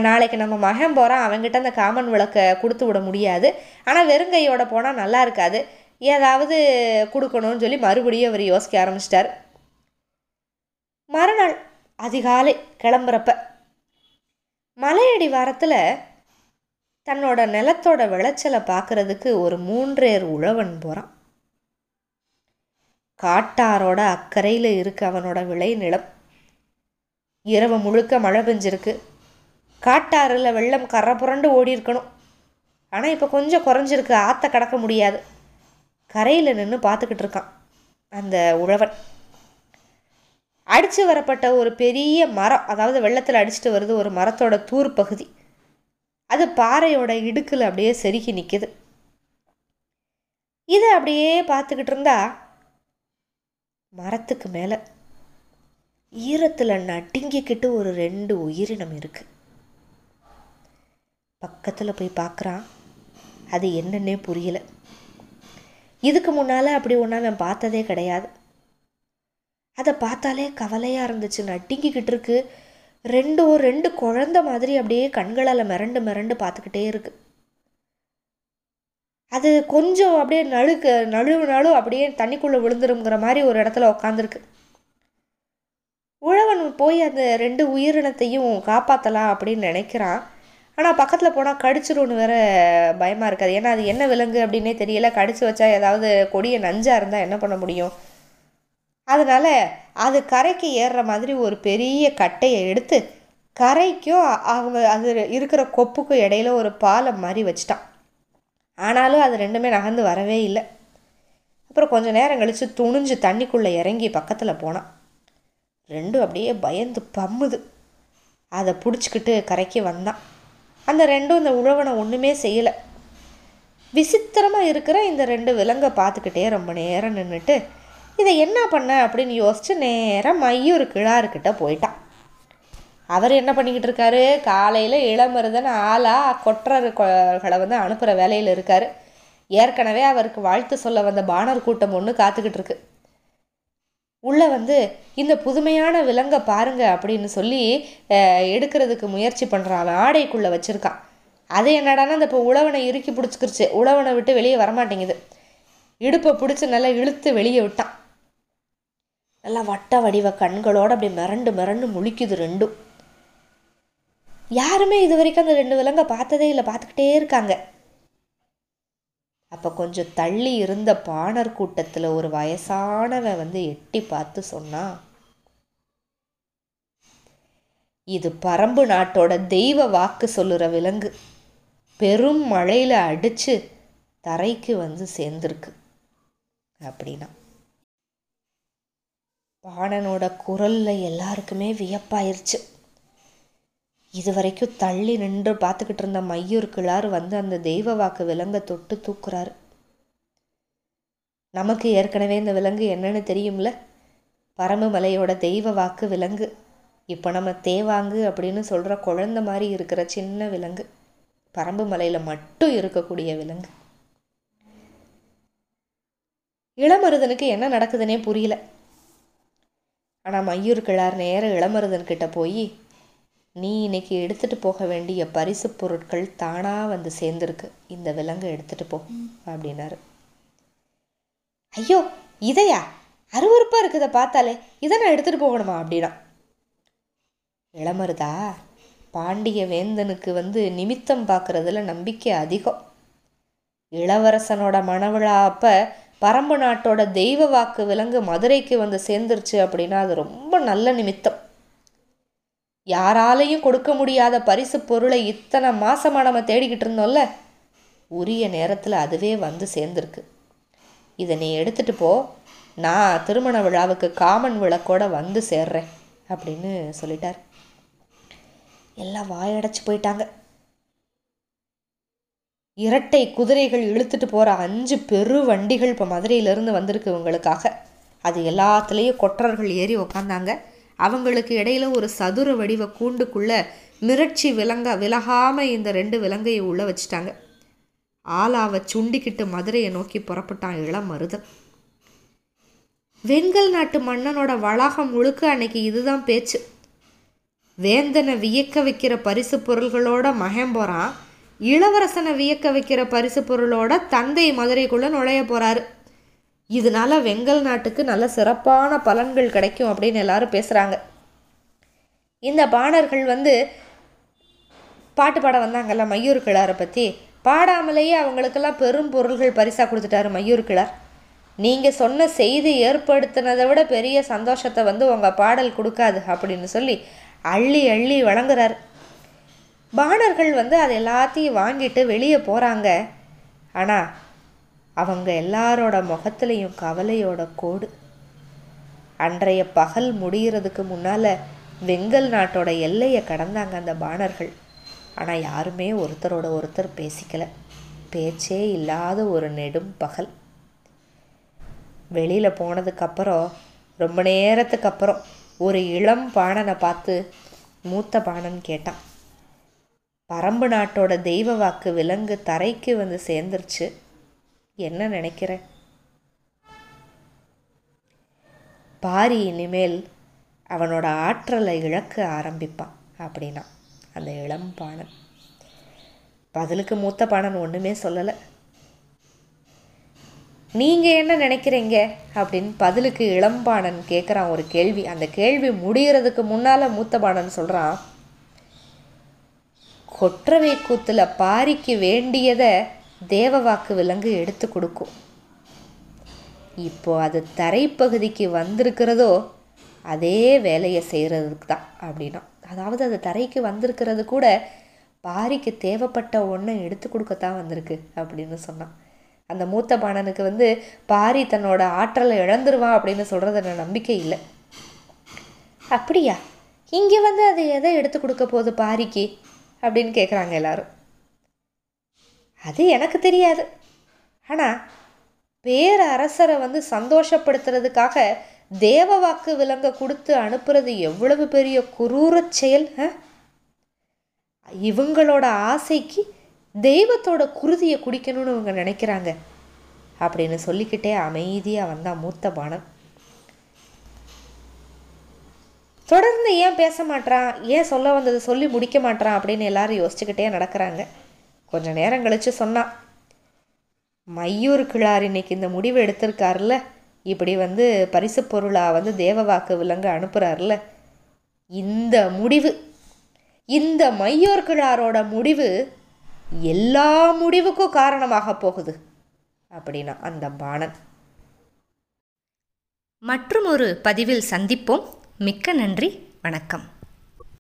நாளைக்கு நம்ம மகன் போகிறான் அவங்ககிட்ட அந்த காமன் விளக்கை கொடுத்து விட முடியாது. ஆனால் வெறுங்கையோட போனால் நல்லா இருக்காது. ஏதாவது கொடுக்கணும்னு சொல்லி மறுபடியும் அவர் யோசிக்க ஆரம்பிச்சிட்டார். மறுநாள் அதிகாலை கிளம்புறப்ப. மலையடி வாரத்தில் தன்னோட நிலத்தோட விளைச்சலை பார்க்கறதுக்கு ஒரு மூன்றேர் உழவன் போகிறான் காட்டாரோட அக்கறையில் இருக்கு அவனோட விளை நிலம் இரவு முழுக்க மழை பெஞ்சிருக்கு. காட்டாறில் வெள்ளம் கரை புரண்டு ஓடி இருக்கணும் ஆனால் இப்போ கொஞ்சம் குறைஞ்சிருக்கு ஆற்ற கடக்க முடியாது. கரையில் நின்று பார்த்துக்கிட்டு இருக்கான் அந்த உழவன். அடித்து வரப்பட்ட ஒரு பெரிய மரம் அதாவது வெள்ளத்தில் அடிச்சிட்டு வருது ஒரு மரத்தோட தூர் பகுதி. அது பாறையோட இடுக்கில் அப்படியே செருகி நிற்கிது இதை அப்படியே பார்த்துக்கிட்டு இருந்தா மரத்துக்கு மேலே ஈரத்தில் நடுங்கிக்கிட்டு ஒரு ரெண்டு உயிரினம் இருக்கு. பக்கத்தில் போய் பார்க்குறான். அது என்னன்னே புரியல. இதுக்கு முன்னால் அப்படி ஒன்றா அவன் பார்த்ததே கிடையாது. அதை பார்த்தாலே கவலையாக இருந்துச்சு. நட்டிங்கிக்கிட்டு இருக்கு. ரெண்டும் ரெண்டு குழந்தை மாதிரி அப்படியே கண்களால் மிரண்டு மிரண்டு பார்த்துக்கிட்டே இருக்கு. அது கொஞ்சம் அப்படியே நழுக்க நழுவுனாலும் அப்படியே தண்ணிக்குள்ளே விழுந்துருங்கிற மாதிரி ஒரு இடத்துல உட்காந்துருக்கு உழவன் போய் அந்த ரெண்டு உயிரினத்தையும் காப்பாற்றலாம் அப்படின்னு நினைக்கிறான். ஆனால் பக்கத்தில் போனால் கடிச்சிரும்னு வேற பயமாக இருக்காது. ஏன்னா அது என்ன விலங்கு அப்படின்னே தெரியல. கடிச்சு வச்சா ஏதாவது கொடிய நஞ்சாக இருந்தால் என்ன பண்ண முடியும்? அதனால் அது கரைக்கு ஏறுற மாதிரி ஒரு பெரிய கட்டையை எடுத்து கரைக்கும் அவங்க அது இருக்கிற கொப்புக்கும் இடையில ஒரு பாலம் மாதிரி வச்சிட்டான். ஆனாலும் அது ரெண்டுமே நகர்ந்து வரவே இல்லை. அப்புறம் கொஞ்ச நேரம் கழித்து துணிஞ்சு தண்ணிக்குள்ளே இறங்கி பக்கத்தில் போனான். ரெண்டும் அப்படியே பயந்து பம்முது. அதை பிடிச்சிக்கிட்டு கரைக்கு வந்தான். அந்த ரெண்டும் இந்த உழவனை ஒன்றுமே செய்யலை. விசித்திரமாக இருக்கிற இந்த ரெண்டு விலங்கை பார்த்துக்கிட்டே ரொம்ப நேரம் நின்றுட்டு இதை என்ன பண்ண அப்படின்னு யோசிச்சு நேராக மையூர் கிழாருக்கிட்ட போயிட்டான். அவர் என்ன பண்ணிக்கிட்டு இருக்காரு? காலையில் இளமருதன் ஆளா கொற்றர்களை வந்து அனுப்புகிற வேலையில் இருக்கார். ஏற்கனவே அவருக்கு வாழ்த்து சொல்ல வந்த பாணர் கூட்டம் ஒன்று காத்துக்கிட்டு இருக்கு. உள்ளே வந்து இந்த புதுமையான விலங்கை பாருங்க அப்படின்னு சொல்லி எடுக்கிறதுக்கு முயற்சி பண்ணுறான் அவன் ஆடைக்குள்ளே வச்சுருக்கான். அது என்னடான்னா அந்த இப்போ உழவனை இறுக்கி பிடிச்சிக்கிருச்சு. உழவனை விட்டு வெளியே வரமாட்டேங்குது. இடுப்பை பிடிச்சி நல்லா இழுத்து வெளியே விட்டான். நல்லா வட்ட வடிவ கண்களோடு அப்படி மிரண்டு மிரண்டு முழிக்குது ரெண்டும். யாருமே இது வரைக்கும் அந்த ரெண்டு விலங்கை பார்த்ததே இல்லை பார்த்துக்கிட்டே இருக்காங்க. அப்போ கொஞ்சம் தள்ளி இருந்த பாணர் கூட்டத்தில் ஒரு வயசானவன் வந்து எட்டி பார்த்து சொன்னான் இது பரம்பு நாட்டோட தெய்வ வாக்கு சொல்லுற விலங்கு. பெரும் மழையில் அடித்து தரைக்கு வந்து சேர்ந்துருக்கு. அப்படின்னா பாணனோட குரலில் எல்லாருக்குமே வியப்பாயிருச்சு. இது வரைக்கும் தள்ளி நின்று பார்த்துக்கிட்டு இருந்த மையூர் கிளார் வந்து அந்த தெய்வ வாக்கு விலங்கை தொட்டு தூக்குறாரு. நமக்கு ஏற்கனவே இந்த விலங்கு என்னன்னு தெரியும்ல? பரம்பு மலையோட தெய்வ வாக்கு விலங்கு. இப்போ நம்ம தேவாங்கு அப்படின்னு சொல்கிற குழந்தை மாதிரி இருக்கிற சின்ன விலங்கு. பரம்பு மலையில் மட்டும் இருக்கக்கூடிய விலங்கு. இளமருதனுக்கு என்ன நடக்குதுன்னே புரியல. ஆனால் மயூர் கிழார் நேர இளமருதன் கிட்ட போய் நீ இன்னைக்கு எடுத்துட்டு போக வேண்டிய பரிசு பொருட்கள் தானாக வந்து சேர்ந்துருக்கு. இந்த விலங்கை எடுத்துட்டு போ அப்படின்னாரு. ஐயோ இதையா? அருவறுப்பாக இருக்குதை பார்த்தாலே இதை நான் எடுத்துட்டு போகணுமா? அப்படின்னா. இளமருதா பாண்டிய வேந்தனுக்கு வந்து நிமித்தம் பார்க்குறதுல நம்பிக்கை அதிகம். இளவரசனோட மனவிழா அப்ப பரம்பு நாட்டோட தெய்வ வாக்கு விலங்கு மதுரைக்கு வந்து சேர்ந்துருச்சு அப்படின்னா அது ரொம்ப நல்ல நிமித்தம். யாராலையும் கொடுக்க முடியாத பரிசு பொருளை இத்தனை மாசமாக நம்ம தேடிக்கிட்டு இருந்தோம்ல? உரிய நேரத்தில் அதுவே வந்து சேர்ந்துருக்கு. இதை நீ எடுத்துகிட்டு போ. நான் திருமண விழாவுக்கு காமன் விளக்கோட வந்து சேர்றேன் அப்படின்னு சொல்லிட்டார். எல்லாம் வாயடைச்சு போயிட்டாங்க. இரட்டை குதிரைகள் இழுத்துட்டு போகிற அஞ்சு பெரு வண்டிகள் இப்போ மதுரையிலேருந்து வந்திருக்கு இவங்களுக்காக. அது எல்லாத்துலேயும் கொற்றர்கள் ஏறி உக்காந்தாங்க. அவங்களுக்கு இடையில ஒரு சதுர வடிவ கூண்டுக்குள்ள மிரட்சி விலங்க விலகாமல் இந்த ரெண்டு விலங்கையை உள்ள வச்சுட்டாங்க. ஆலாவை சுண்டிக்கிட்டு மதுரையை நோக்கி புறப்பட்டான் இளம் மருதன் வெண்கல் நாட்டு மன்னனோட வளாகம் முழுக்க அன்னைக்கு இதுதான் பேச்சு. வேந்தனை வியக்க வைக்கிற பரிசு பொருள்களோட மகன் போகிறான் இளவரசனை வியக்க வைக்கிற பரிசு பொருளோட தந்தை மதுரைக்குள்ளே நுழைய போகிறாரு இதனால வெங்கல் நாட்டுக்கு நல்ல சிறப்பான பலன்கள் கிடைக்கும் அப்படின்னு எல்லாரும் பேசுகிறாங்க இந்த பாணர்கள் வந்து பாட்டு பாட வந்தாங்கல்ல மையூர் கிழாரை பற்றி பாடாமலேயே அவங்களுக்கெல்லாம் பெரும் பொருள்கள் பரிசாக கொடுத்துட்டாரு மையூர் கிழார். நீங்கள் சொன்ன செய்தி ஏற்படுத்தினதை விட பெரிய சந்தோஷத்தை வந்து உங்கள் பாடல் கொடுக்காது அப்படின்னு சொல்லி அள்ளி அள்ளி வழங்குறாரு. பாணர்கள் வந்து அது எல்லாத்தையும் வாங்கிட்டு வெளியே போகிறாங்க ஆனால் அவங்க எல்லாரோட முகத்துலேயும் கவலையோட கோடு. அன்றைய பகல் முடிகிறதுக்கு முன்னால் வெங்கல் நாட்டோட எல்லையை கடந்தாங்க அந்த பாணர்கள். ஆனால் யாருமே ஒருத்தரோட ஒருத்தர் பேசிக்கல. பேச்சே இல்லாத ஒரு நெடும் பகல். வெளியில் போனதுக்கப்புறம் ரொம்ப நேரத்துக்கு அப்புறம் ஒரு இளம் பாணனை பார்த்து மூத்த பாணன் கேட்டான். பரம்பு நாட்டோட தெய்வ வாக்கு விலங்கு தரைக்கு வந்து சேர்ந்துருச்சு. என்ன நினைக்கிற? பாரி இனிமேல் அவனோட ஆற்றலை இழக்க ஆரம்பிப்பான் அப்படின்னா. அந்த இளம் பாணன். பதிலுக்கு மூத்த பாணன் ஒன்றுமே சொல்லலை. நீங்கள் என்ன நினைக்கிறீங்க? அப்படின்னு பதிலுக்கு இளம்பாணன் கேட்குறான் ஒரு கேள்வி. அந்த கேள்வி முடிகிறதுக்கு முன்னால் மூத்த பாணன் சொல்கிறான் கொற்றவை கூத்தில் பாரிக்கு வேண்டியதை தேவவாக்கு விலங்கு எடுத்து கொடுக்கும். இப்போ அது தரைப்பகுதிக்கு வந்திருக்கிறதோ அதே வேலையை செய்கிறதுக்கு தான் அப்படின்னா. அதாவது அது தரைக்கு வந்திருக்கிறது கூட பாரிக்கு தேவைப்பட்ட ஒன்றை எடுத்து கொடுக்கத்தான் வந்திருக்கு அப்படின்னு சொன்னான். அந்த மூத்த பாணனுக்கு வந்து பாரி தன்னோட ஆற்றலை இழந்துருவான் அப்படின்னு சொல்கிறது நம்பிக்கை இல்லை. அப்படியா? இங்கே வந்து அது எதை எடுத்து கொடுக்க போகுது பாரிக்கு? அப்படின்னு கேட்குறாங்க எல்லாரும். அது எனக்கு தெரியாது. ஆனால் பேர அரசரை வந்து சந்தோஷப்படுத்துறதுக்காக தேவ வாக்கு விலங்க கொடுத்து அனுப்புறது எவ்வளவு பெரிய குரூரச் செயல் ஆ? இவங்களோட ஆசைக்கு தெய்வத்தோட குருதியை குடிக்கணும்னு இவங்க நினைக்கிறாங்க. அப்படின்னு சொல்லிக்கிட்டே அமைதியாக வந்தான் மூத்த பானம் தொடர்ந்து ஏன் பேச மாட்டான் ஏன் சொல்ல வந்தது சொல்லி முடிக்க மாட்டான் அப்படின்னு எல்லாரும் யோசிச்சுக்கிட்டே நடக்கிறாங்க. கொஞ்ச நேரம் கழித்து சொன்னான் மையூர் கிழார் இன்னைக்கு இந்த முடிவு எடுத்திருக்காருல்ல? இப்படி வந்து பரிசு பொருளாக வந்து தேவவாக்கு விலங்கு அனுப்புகிறாருல்ல இந்த முடிவு இந்த மையூர் கிழாரோட முடிவு எல்லா முடிவுக்கும் காரணமாக போகுது அப்படின்னா அந்த பாணன். மற்றும் ஒரு பதிவில் சந்திப்போம். மிக்க நன்றி வணக்கம்.